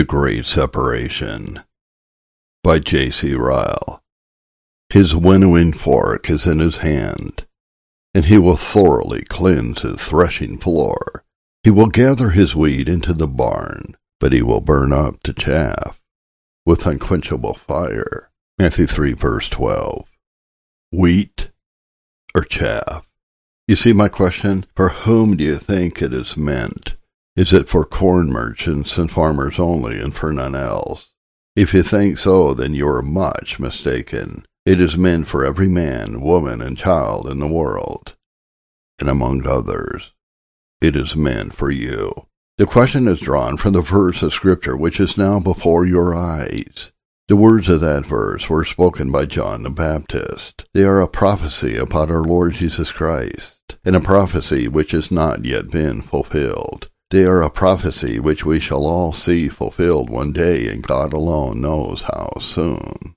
The Great Separation by J.C. Ryle. His winnowing fork is in his hand, and he will thoroughly cleanse his threshing floor. He will gather his wheat into the barn, but he will burn up the chaff with unquenchable fire. Matthew 3, verse 12. Wheat or chaff? You see my question? For whom do you think it is meant? Is it for corn merchants and farmers only, and for none else? If you think so, then you are much mistaken. It is meant for every man, woman, and child in the world. And among others, it is meant for you. The question is drawn from the verse of Scripture which is now before your eyes. The words of that verse were spoken by John the Baptist. They are a prophecy about our Lord Jesus Christ, and a prophecy which has not yet been fulfilled. They are a prophecy which we shall all see fulfilled one day, and God alone knows how soon.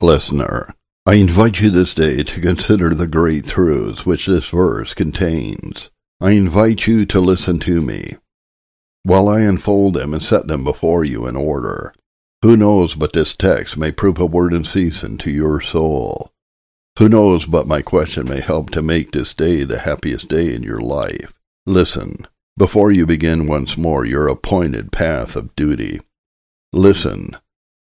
Listener, I invite you this day to consider the great truths which this verse contains. I invite you to listen to me, while I unfold them and set them before you in order. Who knows but this text may prove a word in season to your soul? Who knows but my question may help to make this day the happiest day in your life? Listen, before you begin once more your appointed path of duty. Listen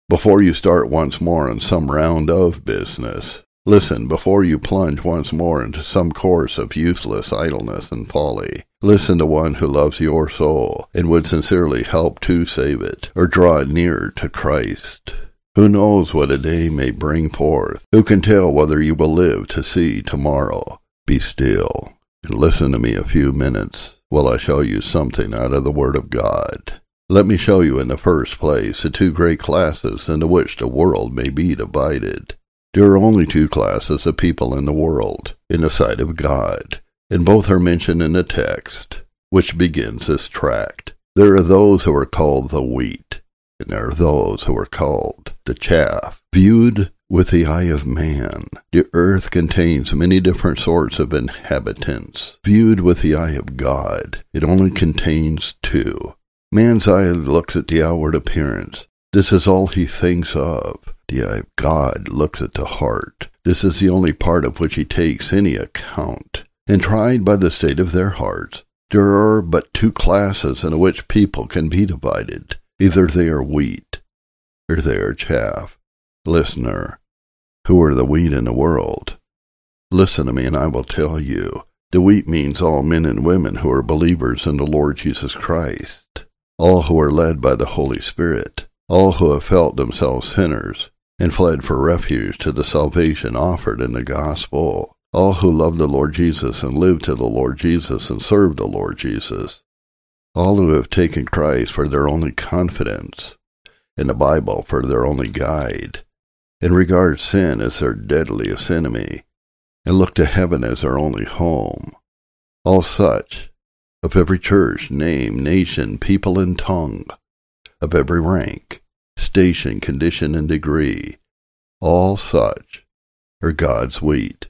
before you start once more on some round of business. Listen before you plunge once more into some course of useless idleness and folly. Listen to one who loves your soul and would sincerely help to save it or draw it nearer to Christ. Who knows what a day may bring forth? Who can tell whether you will live to see tomorrow? Be still and listen to me a few minutes while I show you something out of the Word of God. Let me show you in the first place the two great classes into which the world may be divided. There are only two classes of people in the world, in the sight of God, and both are mentioned in the text, which begins this tract. There are those who are called the wheat, and there are those who are called the chaff. Viewed with the eye of man, the earth contains many different sorts of inhabitants. Viewed with the eye of God, it only contains two. Man's eye looks at the outward appearance. This is all he thinks of. The eye of God looks at the heart. This is the only part of which he takes any account. And tried by the state of their hearts, there are but two classes in which people can be divided. Either they are wheat, or they are chaff. Listener, who are the wheat in the world. Listen to me, and I will tell you. The wheat means all men and women who are believers in the Lord Jesus Christ, all who are led by the Holy Spirit, all who have felt themselves sinners and fled for refuge to the salvation offered in the gospel, all who love the Lord Jesus and live to the Lord Jesus and serve the Lord Jesus, all who have taken Christ for their only confidence, and the Bible for their only guide, and regard sin as their deadliest enemy, and look to heaven as their only home. All such, of every church, name, nation, people, and tongue, of every rank, station, condition, and degree, all such are God's wheat.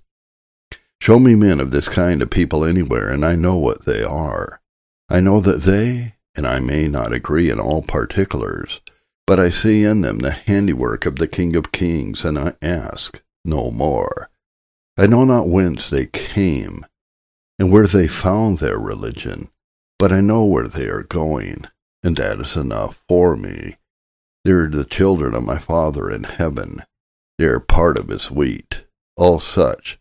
Show me men of this kind of people anywhere, and I know what they are. I know that they, and I may not agree in all particulars, but I see in them the handiwork of the King of Kings, and I ask no more. I know not whence they came, and where they found their religion, but I know where they are going, and that is enough for me. They are the children of my Father in heaven. They are part of his wheat. All such,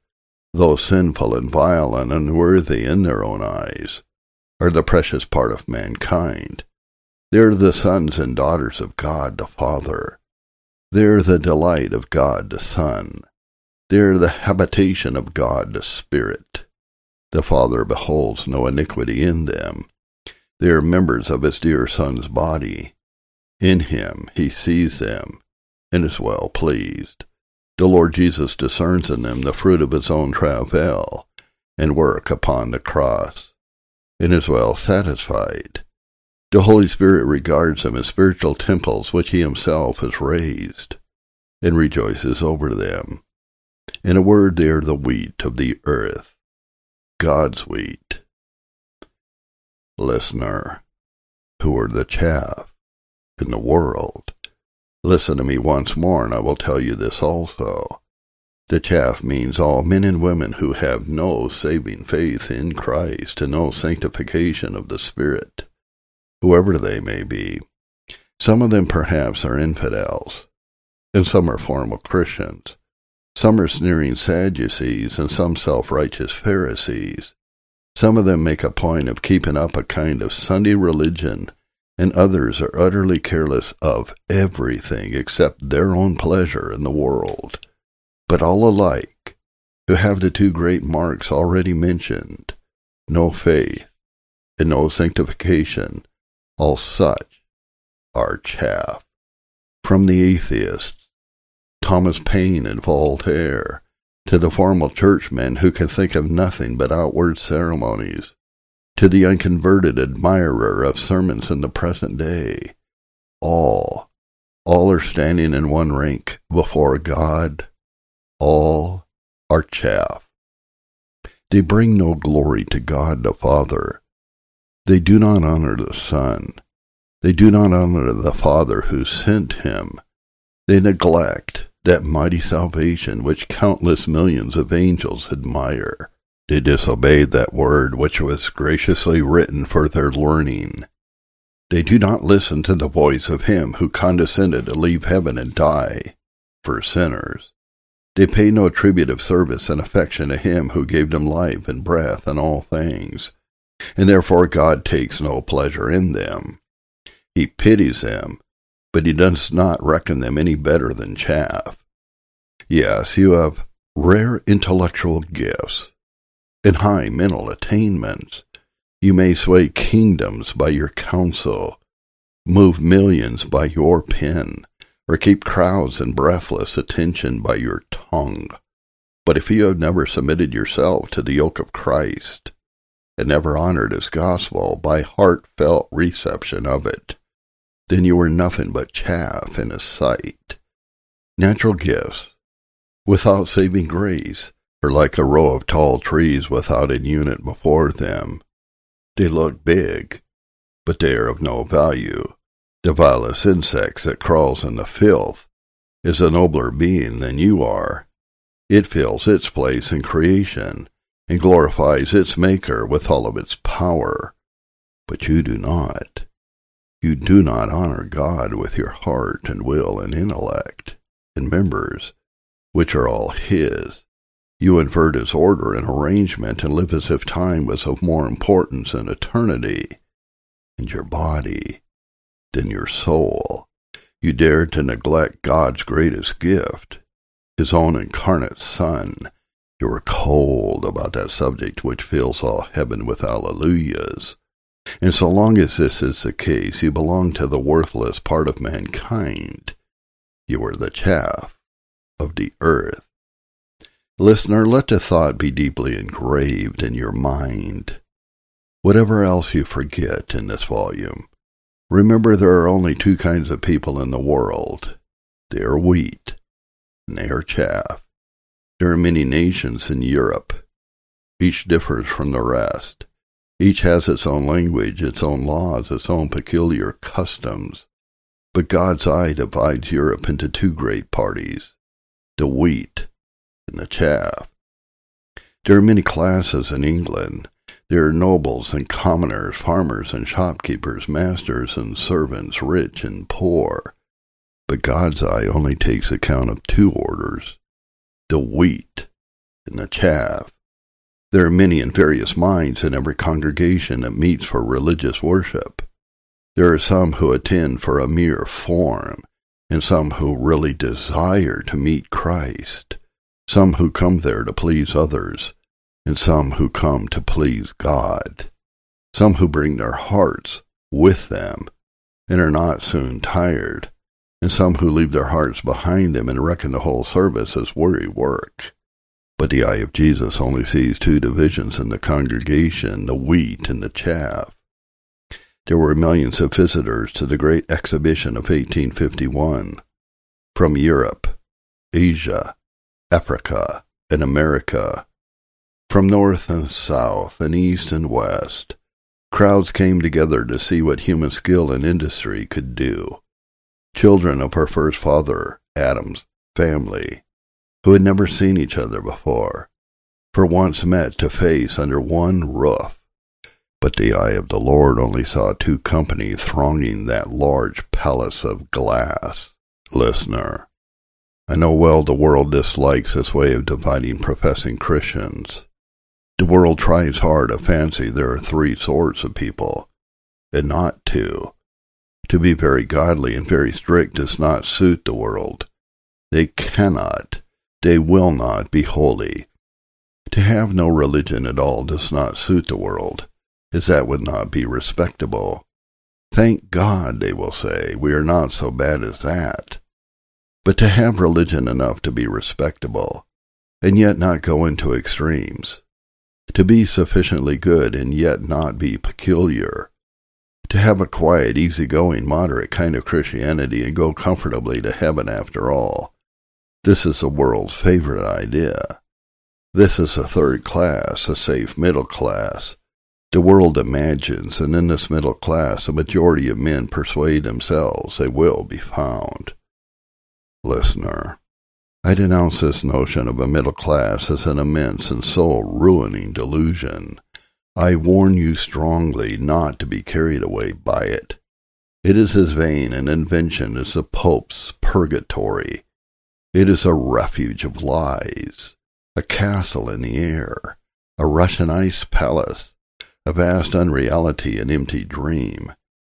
though sinful and vile and unworthy in their own eyes, are the precious part of mankind. They're the sons and daughters of God the Father. They're the delight of God the Son. They're the habitation of God the Spirit. The Father beholds no iniquity in them. They are members of his dear Son's body. In him he sees them, and is well pleased. The Lord Jesus discerns in them the fruit of his own travail and work upon the cross, and is well satisfied. The Holy Spirit regards them as spiritual temples which He Himself has raised, and rejoices over them. In a word, they are the wheat of the earth, God's wheat. Listener, who are the chaff? in the world. Listen to me once more, and I will tell you this also. The chaff means all men and women who have no saving faith in Christ and no sanctification of the Spirit, whoever they may be. Some of them perhaps are infidels, and some are formal Christians. Some are sneering Sadducees, and some self-righteous Pharisees. Some of them make a point of keeping up a kind of Sunday religion, and others are utterly careless of everything except their own pleasure in the world. But all alike, who have the two great marks already mentioned, no faith and no sanctification, all such are chaff. From the atheists, Thomas Paine and Voltaire, to the formal churchmen who can think of nothing but outward ceremonies, to the unconverted admirer of sermons in the present day, all, all are standing in one rank before God, all are chaff. They bring no glory to God the Father. They do not honor the Son. They do not honor the Father who sent him. They neglect that mighty salvation which countless millions of angels admire. They disobeyed that word which was graciously written for their learning. They do not listen to the voice of him who condescended to leave heaven and die for sinners. They pay no tribute of service and affection to him who gave them life and breath and all things, and therefore God takes no pleasure in them. He pities them but he does not reckon them any better than chaff. Yes, you have rare intellectual gifts and high mental attainments. You may sway kingdoms by your counsel, move millions by your pen, or keep crowds in breathless attention by your tongue. But if you have never submitted yourself to the yoke of Christ, and never honored his gospel by heartfelt reception of it, then you are nothing but chaff in his sight. Natural gifts, without saving grace, are like a row of tall trees without a unit before them. They look big, but they are of no value. The vilest insect that crawls in the filth is a nobler being than you are. It fills its place in creation and glorifies its Maker with all of its power. But you do not. You do not honor God with your heart and will and intellect and members, which are all His. You invert His order and arrangement and live as if time was of more importance than eternity, and your body than your soul. You dare to neglect God's greatest gift, His own incarnate Son. You are cold about that subject which fills all heaven with alleluias. And so long as this is the case, you belong to the worthless part of mankind. You are the chaff of the earth. Listener, let the thought be deeply engraved in your mind. Whatever else you forget in this volume, remember there are only two kinds of people in the world. They are wheat, and they are chaff. There are many nations in Europe. Each differs from the rest. Each has its own language, its own laws, its own peculiar customs. But God's eye divides Europe into two great parties, the wheat and the chaff. There are many classes in England. There are nobles and commoners, farmers and shopkeepers, masters and servants, rich and poor. But God's eye only takes account of two orders, the wheat and the chaff. There are many and various minds in every congregation that meets for religious worship. There are some who attend for a mere form, and some who really desire to meet Christ, some who come there to please others, and some who come to please God, some who bring their hearts with them and are not soon tired, and some who leave their hearts behind them and reckon the whole service as weary work. But the eye of Jesus only sees two divisions in the congregation, the wheat and the chaff. There were millions of visitors to the great exhibition of 1851 from Europe, Asia, Africa, and America. From north and south and east and west, crowds came together to see what human skill and industry could do. Children of her first father, Adam's family, who had never seen each other before, for once met to face under one roof. But the eye of the Lord only saw two company thronging that large palace of glass. Listener, I know well the world dislikes this way of dividing professing Christians. The world tries hard to fancy there are three sorts of people, and not two. To be very godly and very strict does not suit the world. They cannot, they will not be holy. To have no religion at all does not suit the world as that would not be respectable. Thank God, they will say, we are not so bad as that. But to have religion enough to be respectable, and yet not go into extremes, to be sufficiently good and yet not be peculiar, to have a quiet, easy-going, moderate kind of Christianity and go comfortably to heaven after all, this is the world's favorite idea. This is a third class, a safe middle class, the world imagines, and in this middle class, a majority of men persuade themselves they will be found. Listener, I denounce this notion of a middle class as an immense and soul-ruining delusion. I warn you strongly not to be carried away by it. It is as vain an invention as the Pope's purgatory. It is a refuge of lies, a castle in the air, a Russian ice palace, a vast unreality, an empty dream.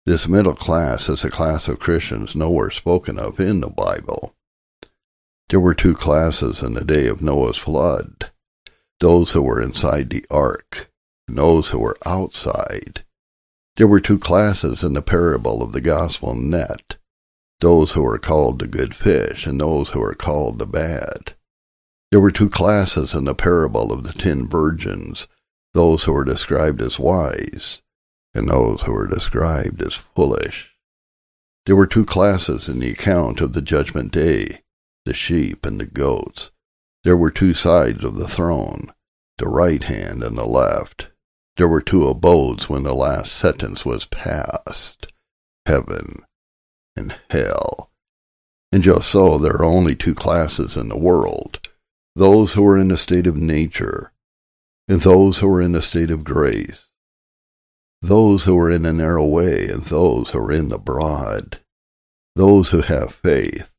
This middle class is a class of Christians nowhere spoken of in the Bible. There were two classes in the day of Noah's flood those who were inside the ark, and those who were outside. There were two classes in the parable of the gospel net those who were called the good fish, and those who were called the bad. There were two classes in the parable of the ten virgins those who were described as wise and those who were described as foolish. There were two classes in the account of the judgment day, the sheep and the goats. There were two sides of the throne, the right hand and the left. There were two abodes when the last sentence was passed, heaven and hell. And just so there are only two classes in the world, those who are in a state of nature and those who are in a state of grace, those who are in a narrow way, and those who are in the broad, those who have faith,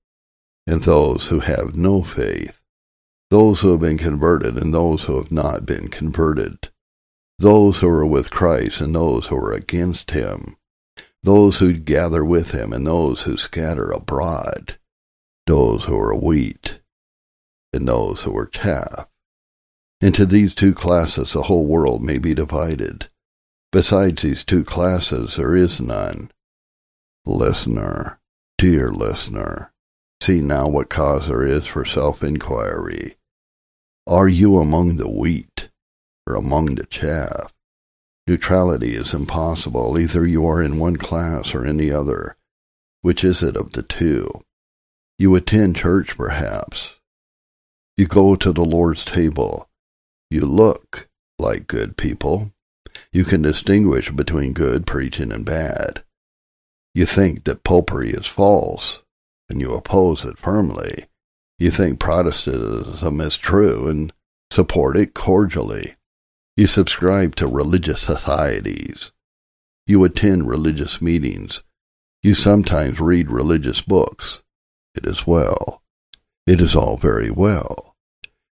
and those who have no faith, those who have been converted, and those who have not been converted, those who are with Christ, and those who are against him, those who gather with him, and those who scatter abroad, those who are wheat, and those who are chaff. Into these two classes the whole world may be divided. Besides these two classes there is none. Listener, dear listener, see now what cause there is for self-inquiry. Are you among the wheat or among the chaff? Neutrality is impossible. Either you are in one class or in the other. Which is it of the two? You attend church, perhaps. You go to the Lord's table. You look like good people. You can distinguish between good preaching and bad. You think that popery is false, and you oppose it firmly. You think Protestantism is true and support it cordially. You subscribe to religious societies. You attend religious meetings. You sometimes read religious books. It is well. It is all very well.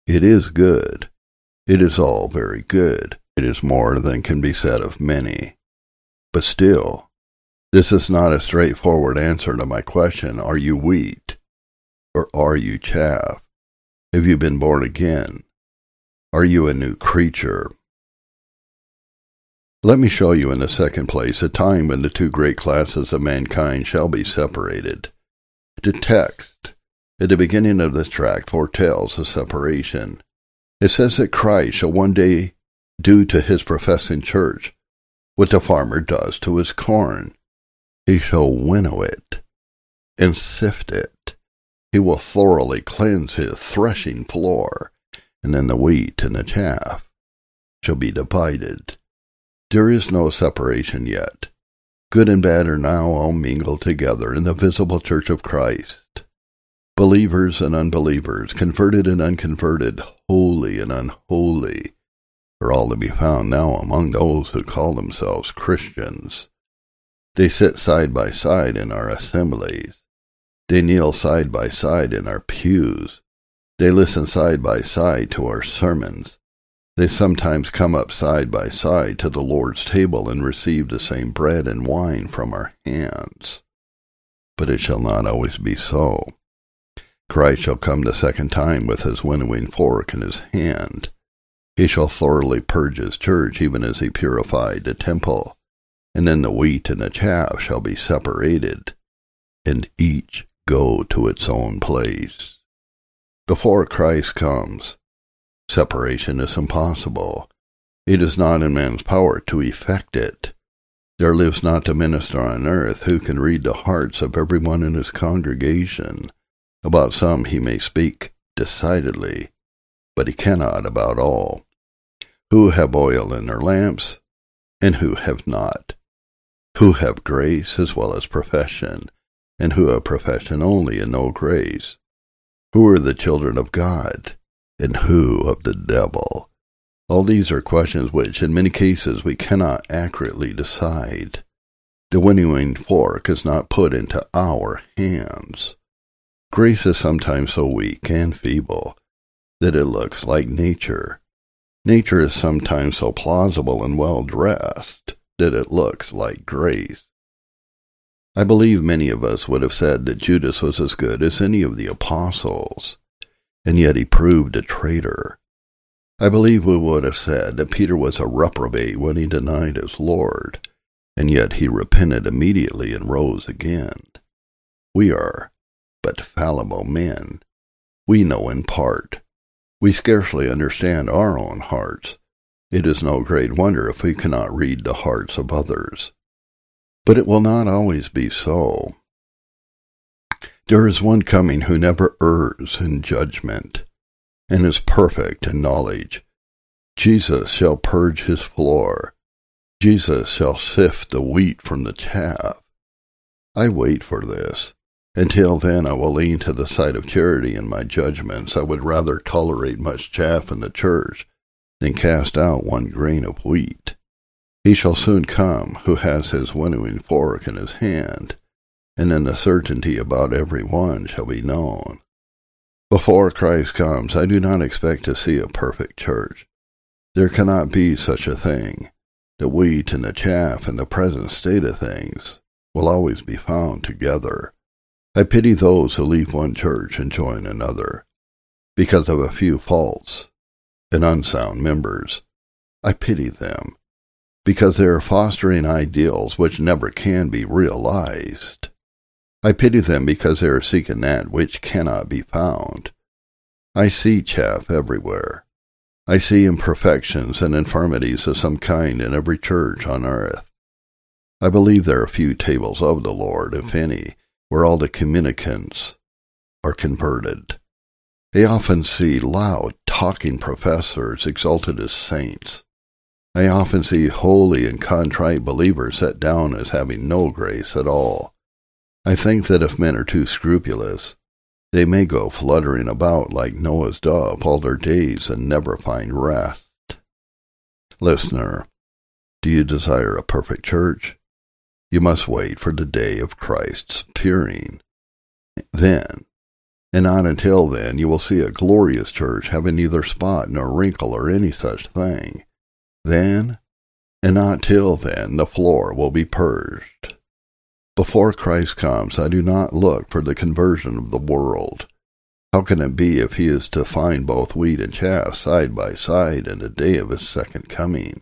It is good. It is all very good. It is more than can be said of many. But still, this is not a straightforward answer to my question, are you wheat? Or are you chaff? Have you been born again? Are you a new creature? Let me show you in the second place a time when the two great classes of mankind shall be separated. The text at the beginning of this tract foretells a separation. It says that Christ shall one day do to his professing church what the farmer does to his corn. He shall winnow it and sift it. He will thoroughly cleanse his threshing floor, and then the wheat and the chaff shall be divided. There is no separation yet. Good and bad are now all mingled together in the visible church of Christ. Believers and unbelievers, converted and unconverted, holy and unholy, are all to be found now among those who call themselves Christians. They sit side by side in our assemblies. They kneel side by side in our pews. They listen side by side to our sermons. They sometimes come up side by side to the Lord's table and receive the same bread and wine from our hands. But it shall not always be so. Christ shall come the second time with his winnowing fork in his hand. He shall thoroughly purge his church, even as he purified the temple. And then the wheat and the chaff shall be separated, and each go to its own place. Before Christ comes, separation is impossible. It is not in man's power to effect it. There lives not a minister on earth who can read the hearts of every one in his congregation. About some he may speak decidedly, but he cannot about all who have oil in their lamps, and who have not, who have grace as well as profession, and who have profession only and no grace, who are the children of God, and who of the devil. All these are questions which, in many cases, we cannot accurately decide. The winnowing fork is not put into our hands. Grace is sometimes so weak and feeble that it looks like nature Nature is sometimes so plausible and well dressed that it looks like grace. I believe many of us would have said that Judas was as good as any of the apostles, and yet he proved a traitor. I believe we would have said that Peter was a reprobate when he denied his Lord, and yet he repented immediately and rose again. We are but fallible men. We know in part. We scarcely understand our own hearts. It is no great wonder if we cannot read the hearts of others. But it will not always be so. There is one coming who never errs in judgment, and is perfect in knowledge. Jesus shall purge his floor. Jesus shall sift the wheat from the chaff. I wait for this. Until then, I will lean to the side of charity in my judgments. I would rather tolerate much chaff in the church than cast out one grain of wheat. He shall soon come who has his winnowing fork in his hand, and then the certainty about every one shall be known. Before Christ comes, I do not expect to see a perfect church. There cannot be such a thing. The wheat and the chaff in the present state of things will always be found together. I pity those who leave one church and join another because of a few faults and unsound members. I pity them because they are fostering ideals which never can be realized. I pity them because they are seeking that which cannot be found. I see chaff everywhere. I see imperfections and infirmities of some kind in every church on earth. I believe there are few tables of the Lord, if any, where all the communicants are converted. I often see loud, talking professors exalted as saints. I often see holy and contrite believers set down as having no grace at all. I think that if men are too scrupulous, they may go fluttering about like Noah's dove all their days and never find rest. Listener, do you desire a perfect church? You must wait for the day of Christ's appearing. Then, and not until then, you will see a glorious church having neither spot nor wrinkle or any such thing. Then, and not till then, the floor will be purged. Before Christ comes, I do not look for the conversion of the world. How can it be if he is to find both wheat and chaff side by side in the day of his second coming?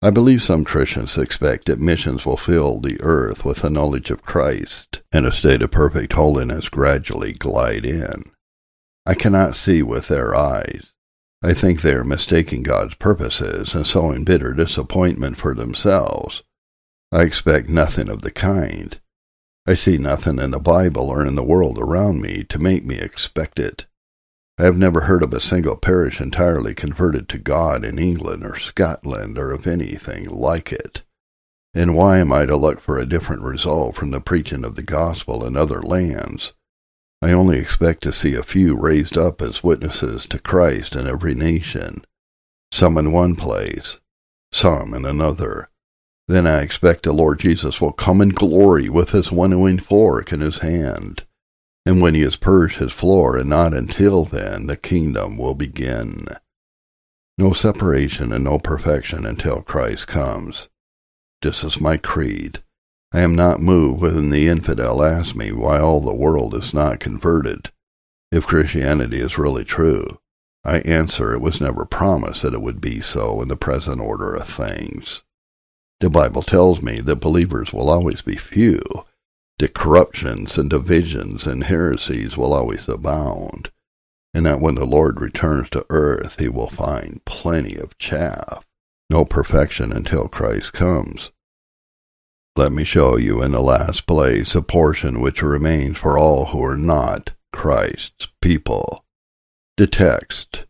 I believe some Christians expect that missions will fill the earth with the knowledge of Christ, and a state of perfect holiness gradually glide in. I cannot see with their eyes. I think they are mistaking God's purposes and sowing bitter disappointment for themselves. I expect nothing of the kind. I see nothing in the Bible or in the world around me to make me expect it. I have never heard of a single parish entirely converted to God in England or Scotland or of anything like it. And why am I to look for a different result from the preaching of the gospel in other lands? I only expect to see a few raised up as witnesses to Christ in every nation, some in one place, some in another. Then I expect the Lord Jesus will come in glory with his winnowing fork in his hand. And when he has purged his floor, and not until then, the kingdom will begin. No separation and no perfection until Christ comes. This is my creed. I am not moved when the infidel asks me why all the world is not converted. If Christianity is really true, I answer it was never promised that it would be so in the present order of things. The Bible tells me that believers will always be few, that corruptions and divisions and heresies will always abound, and that when the Lord returns to earth he will find plenty of chaff, no perfection until Christ comes. Let me show you in the last place a portion which remains for all who are not Christ's people. The text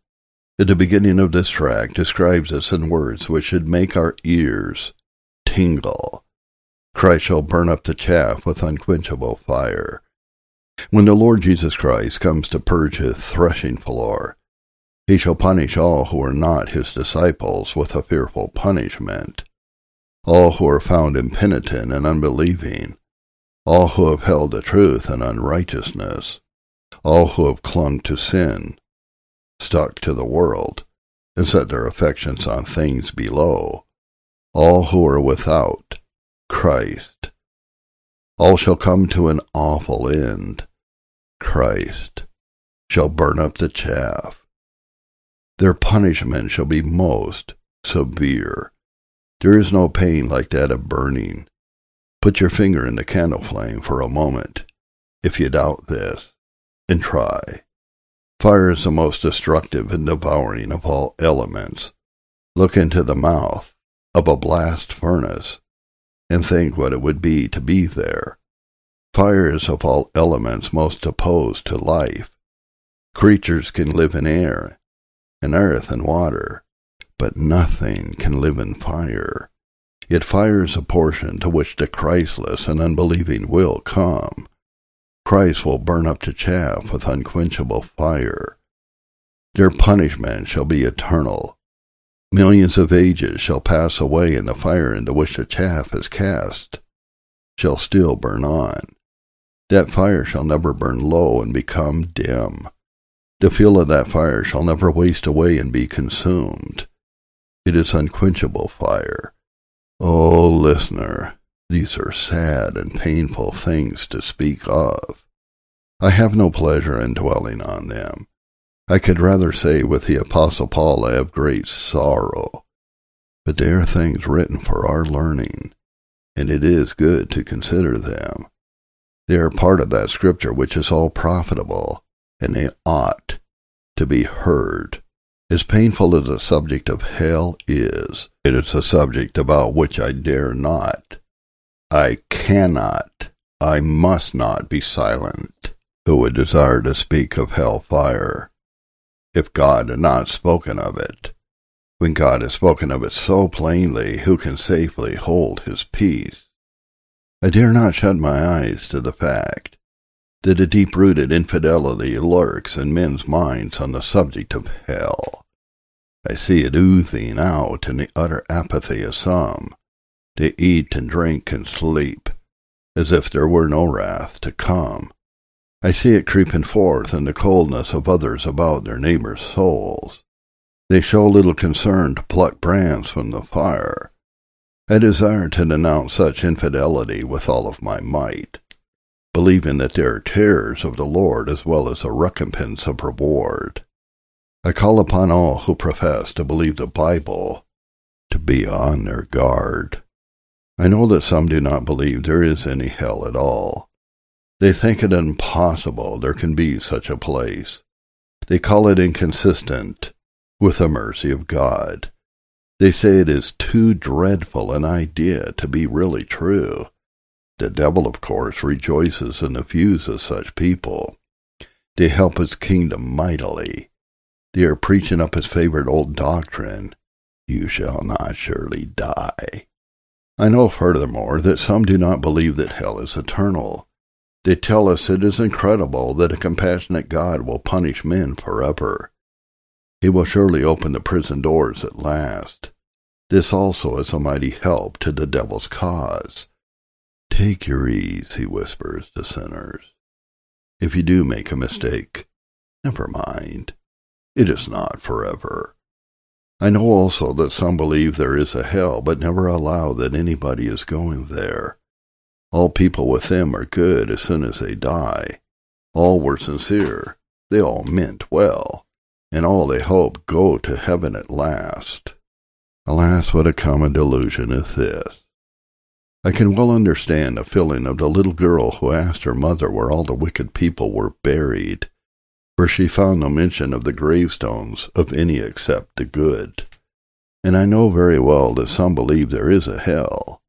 at the beginning of this tract describes us in words which should make our ears tingle. Christ shall burn up the chaff with unquenchable fire. When the Lord Jesus Christ comes to purge his threshing floor, he shall punish all who are not his disciples with a fearful punishment all who are found impenitent and unbelieving, all who have held the truth in unrighteousness, all who have clung to sin, stuck to the world, and set their affections on things below, all who are without Christ. All shall come to an awful end. Christ shall burn up the chaff. Their punishment shall be most severe there is no pain like that of burning. Put your finger in the candle flame for a moment, if you doubt this, and try. Fire is the most destructive and devouring of all elements. Look into the mouth of a blast furnace, and think what it would be to be there. Fires of all elements most opposed to life. Creatures can live in air, in earth and water, but nothing can live in fire. Yet fire is a portion to which the Christless and unbelieving will come. Christ will burn up the chaff with unquenchable fire. Their punishment shall be eternal. Millions of ages shall pass away, and the fire into which the chaff is cast shall still burn on. That fire shall never burn low and become dim. The fuel of that fire shall never waste away and be consumed. It is unquenchable fire. Oh, listener, these are sad and painful things to speak of. I have no pleasure in dwelling on them. I could rather say with the Apostle Paul, I have great sorrow. But they are things written for our learning, and it is good to consider them. They are part of that scripture which is all profitable, and they ought to be heard. As painful as the subject of hell is, it is a subject about which I dare not, I cannot, I must not be silent, who would desire to speak of hell fire, if God had not spoken of it. When God has spoken of it so plainly, who can safely hold his peace? I dare not shut my eyes to the fact that a deep-rooted infidelity lurks in men's minds on the subject of hell. I see it oozing out in the utter apathy of some. They eat and drink and sleep, as if there were no wrath to come. I see it creeping forth in the coldness of others about their neighbors' souls. They show little concern to pluck brands from the fire. I desire to denounce such infidelity with all of my might believing that they are terrors of the Lord as well as a recompense of reward. I call upon all who profess to believe the Bible to be on their guard. I know that some do not believe there is any hell at all. They think it impossible there can be such a place. They call it inconsistent with the mercy of God. They say it is too dreadful an idea to be really true. The devil, of course, rejoices in the views of such people. They help his kingdom mightily. They are preaching up his favorite old doctrine, you shall not surely die. I know furthermore that some do not believe that hell is eternal. They tell us it is incredible that a compassionate God will punish men forever. He will surely open the prison doors at last. This also is a mighty help to the devil's cause. Take your ease, he whispers to sinners. If you do make a mistake, never mind. It is not forever. I know also that some believe there is a hell, but never allow that anybody is going there. All people with them are good as soon as they die. All were sincere. They all meant well. And all they hope go to heaven at last. Alas, what a common delusion is this. I can well understand the feeling of the little girl who asked her mother where all the wicked people were buried for she found no mention of the gravestones of any except the good. And I know very well that some believe there is a hell,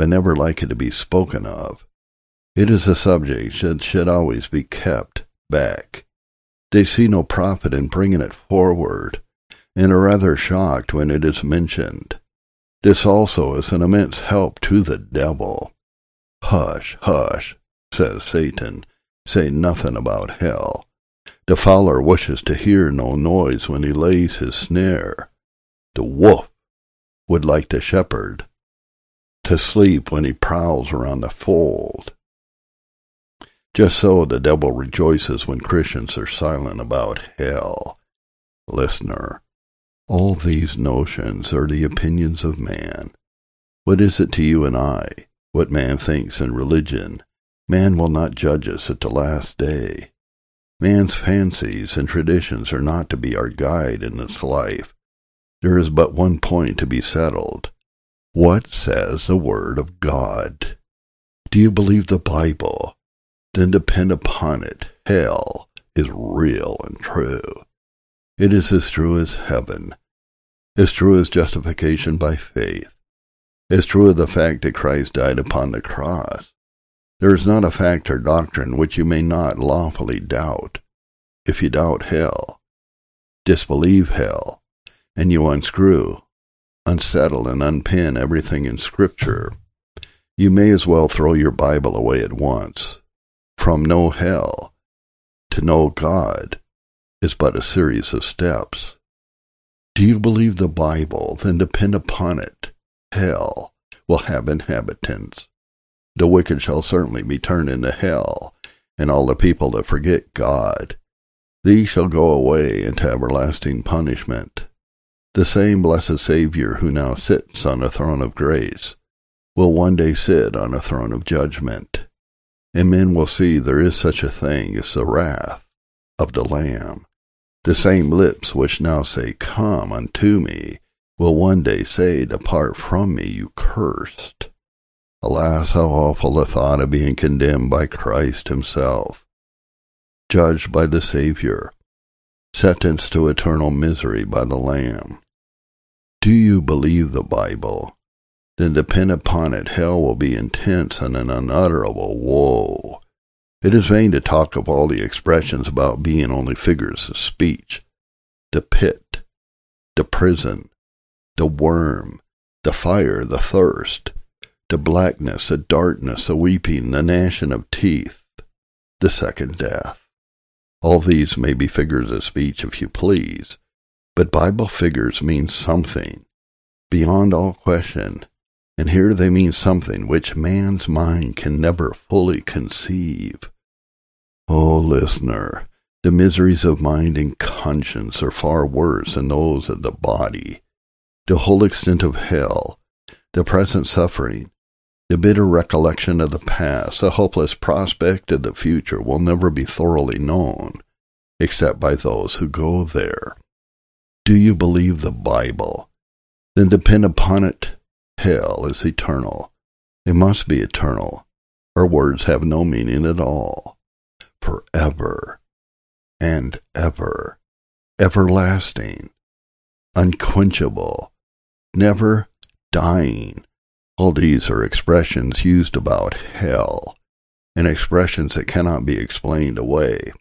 but never like it to be spoken of. It is a subject that should always be kept back. They see no profit in bringing it forward, and are rather shocked when it is mentioned. This also is an immense help to the devil. Hush, hush, says Satan, say nothing about hell. The fowler wishes to hear no noise when he lays his snare. The wolf would like the shepherd to sleep when he prowls around the fold. Just so the devil rejoices when Christians are silent about hell. Listener, all these notions are the opinions of man. What is it to you and I? What man thinks in religion? Man will not judge us at the last day. Man's fancies and traditions are not to be our guide in this life. There is but one point to be settled. What says the Word of God? Do you believe the Bible? Then depend upon it. Hell is real and true. It is as true as heaven, as true as justification by faith, as true as the fact that Christ died upon the cross, there is not a fact or doctrine which you may not lawfully doubt. If you doubt hell, disbelieve hell, and you unscrew, unsettle, and unpin everything in Scripture, you may as well throw your Bible away at once. From no hell to no God is but a series of steps. Do you believe the Bible? Then depend upon it. Hell will have inhabitants. The wicked shall certainly be turned into hell, and all the people that forget God. These shall go away into everlasting punishment. The same blessed Saviour who now sits on a throne of grace will one day sit on a throne of judgment, and men will see there is such a thing as the wrath of the Lamb. The same lips which now say, Come unto me, will one day say, Depart from me, you cursed. Alas, how awful the thought of being condemned by Christ himself, judged by the Savior, sentenced to eternal misery by the Lamb. Do you believe the Bible? Then depend upon it, hell will be intense and an unutterable woe. It is vain to talk of all the expressions about being only figures of speech. The pit, the prison, the worm, the fire, the thirst, the blackness, the darkness, the weeping, the gnashing of teeth, the second death. All these may be figures of speech if you please, but Bible figures mean something beyond all question, and here they mean something which man's mind can never fully conceive. O oh, listener, the miseries of mind and conscience are far worse than those of the body. The whole extent of hell, the present suffering, the bitter recollection of the past, the hopeless prospect of the future will never be thoroughly known, except by those who go there. Do you believe the Bible? Then depend upon it. Hell is eternal. It must be eternal. Our words have no meaning at all. Forever and ever. Everlasting. Unquenchable. Never dying all these are expressions used about hell, and expressions that cannot be explained away.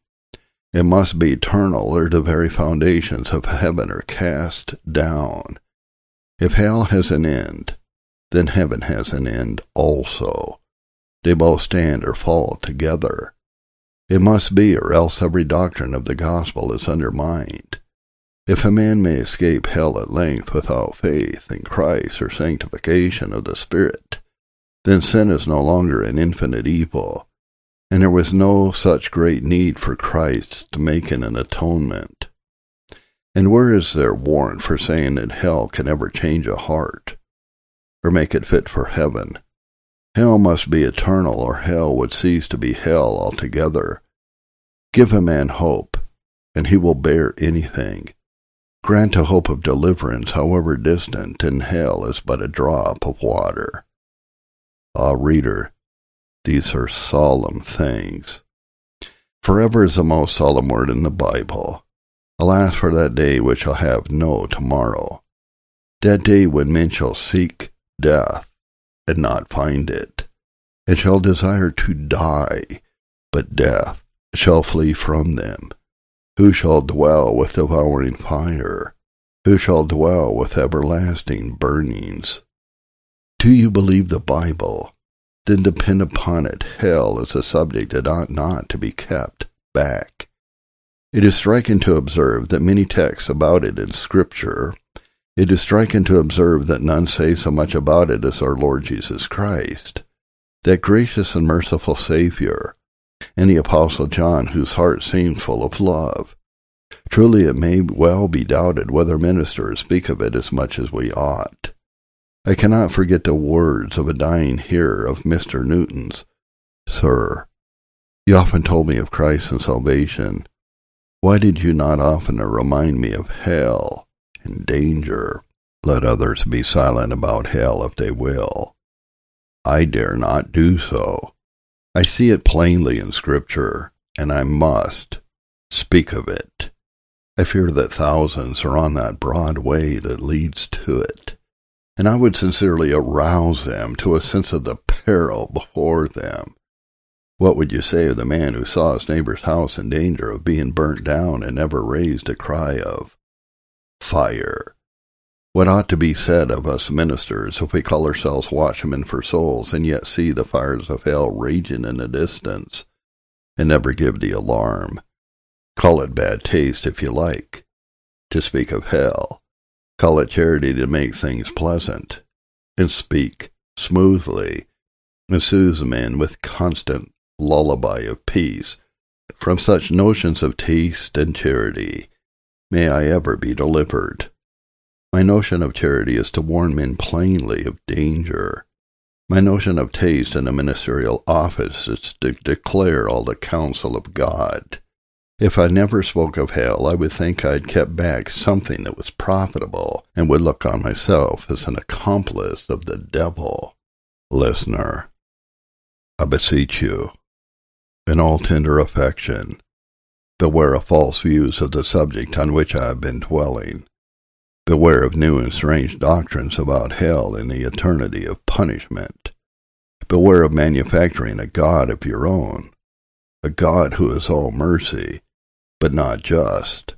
It must be eternal, or the very foundations of heaven are cast down. If hell has an end, then heaven has an end also. They both stand or fall together. It must be, or else every doctrine of the gospel is undermined. If a man may escape hell at length without faith in Christ or sanctification of the Spirit, then sin is no longer an infinite evil, and there was no such great need for Christ to make an atonement. And where is there warrant for saying that hell can ever change a heart, or make it fit for heaven? Hell must be eternal, or hell would cease to be hell altogether. Give a man hope, and he will bear anything. Grant a hope of deliverance, however distant, and hell is but a drop of water. Ah, reader, these are solemn things. Forever is the most solemn word in the Bible. Alas for that day which shall have no tomorrow. That day when men shall seek death and not find it, and shall desire to die, but death shall flee from them. Who shall dwell with devouring fire? Who shall dwell with everlasting burnings? Do you believe the Bible? Then depend upon it. Hell is a subject that ought not to be kept back. It is striking to observe that many texts about it in Scripture. It is striking to observe that none say so much about it as our Lord Jesus Christ, that gracious and merciful Savior, and the Apostle John, whose heart seemed full of love. Truly, it may well be doubted whether ministers speak of it as much as we ought. I cannot forget the words of a dying hearer of Mr. Newton's. Sir, you often told me of Christ and salvation. Why did you not oftener remind me of hell and danger? Let others be silent about hell if they will. I dare not do so. I see it plainly in Scripture, and I must speak of it. I fear that thousands are on that broad way that leads to it, and I would sincerely arouse them to a sense of the peril before them. What would you say of the man who saw his neighbor's house in danger of being burnt down and never raised a cry of fire? What ought to be said of us ministers if we call ourselves watchmen for souls and yet see the fires of hell raging in the distance and never give the alarm? Call it bad taste if you like. To speak of hell, call it charity to make things pleasant, and speak smoothly, and soothe men with constant lullaby of peace. From such notions of taste and charity may I ever be delivered. My notion of charity is to warn men plainly of danger. My notion of taste in a ministerial office is to declare all the counsel of God. If I never spoke of hell, I would think I'd kept back something that was profitable and would look on myself as an accomplice of the devil. Listener, I beseech you, in all tender affection, beware of false views of the subject on which I have been dwelling. Beware of new and strange doctrines about hell and the eternity of punishment. Beware of manufacturing a God of your own, a God who is all mercy, but not just,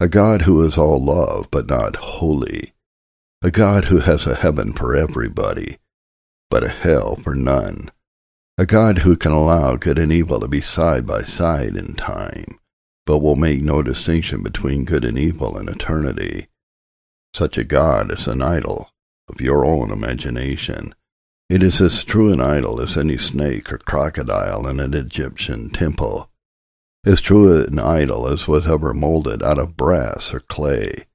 a God who is all love, but not holy, a God who has a heaven for everybody, but a hell for none, a God who can allow good and evil to be side by side in time, but will make no distinction between good and evil in eternity. Such a god is an idol of your own imagination. It is as true an idol as any snake or crocodile in an Egyptian temple, as true an idol as was ever molded out of brass or clay.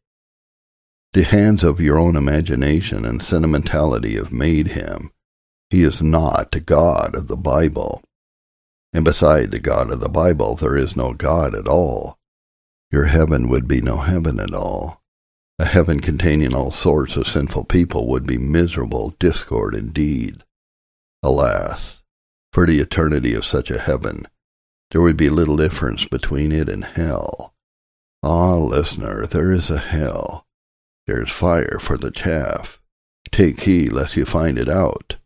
The hands of your own imagination and sentimentality have made him. He is not the God of the Bible. And beside the God of the Bible, there is no God at all. Your heaven would be no heaven at all. A heaven containing all sorts of sinful people would be miserable discord indeed. Alas, for the eternity of such a heaven, there would be little difference between it and hell. Ah, listener, there is a hell. There is fire for the chaff. Take heed lest you find it out.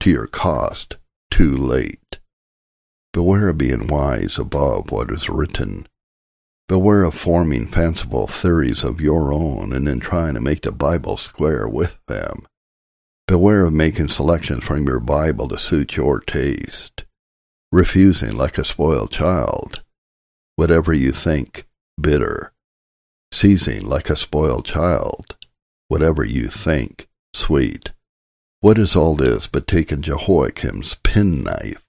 To your cost, too late. Beware of being wise above what is written Beware of forming fanciful theories of your own and then trying to make the Bible square with them. Beware of making selections from your Bible to suit your taste, refusing like a spoiled child whatever you think bitter, seizing like a spoiled child whatever you think sweet. What is all this but taking Jehoiakim's penknife?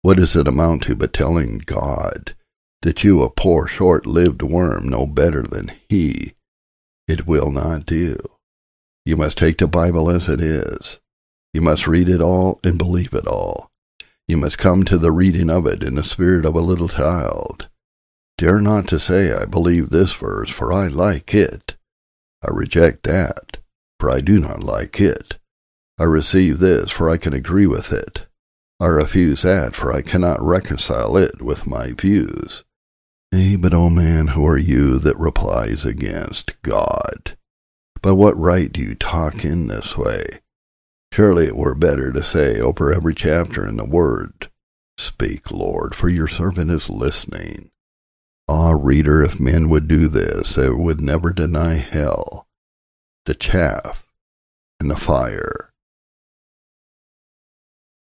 What does it amount to but telling God that you, a poor short-lived worm, know better than he? It will not do. You must take the Bible as it is. You must read it all and believe it all. You must come to the reading of it in the spirit of a little child. Dare not to say, I believe this verse, for I like it. I reject that, for I do not like it. I receive this, for I can agree with it. I refuse that, for I cannot reconcile it with my views. Nay, but, O oh man, who are you that replies against God? By what right do you talk in this way? Surely it were better to say over every chapter in the Word, Speak, Lord, for your servant is listening. Ah, reader, if men would do this, they would never deny hell, the chaff, and the fire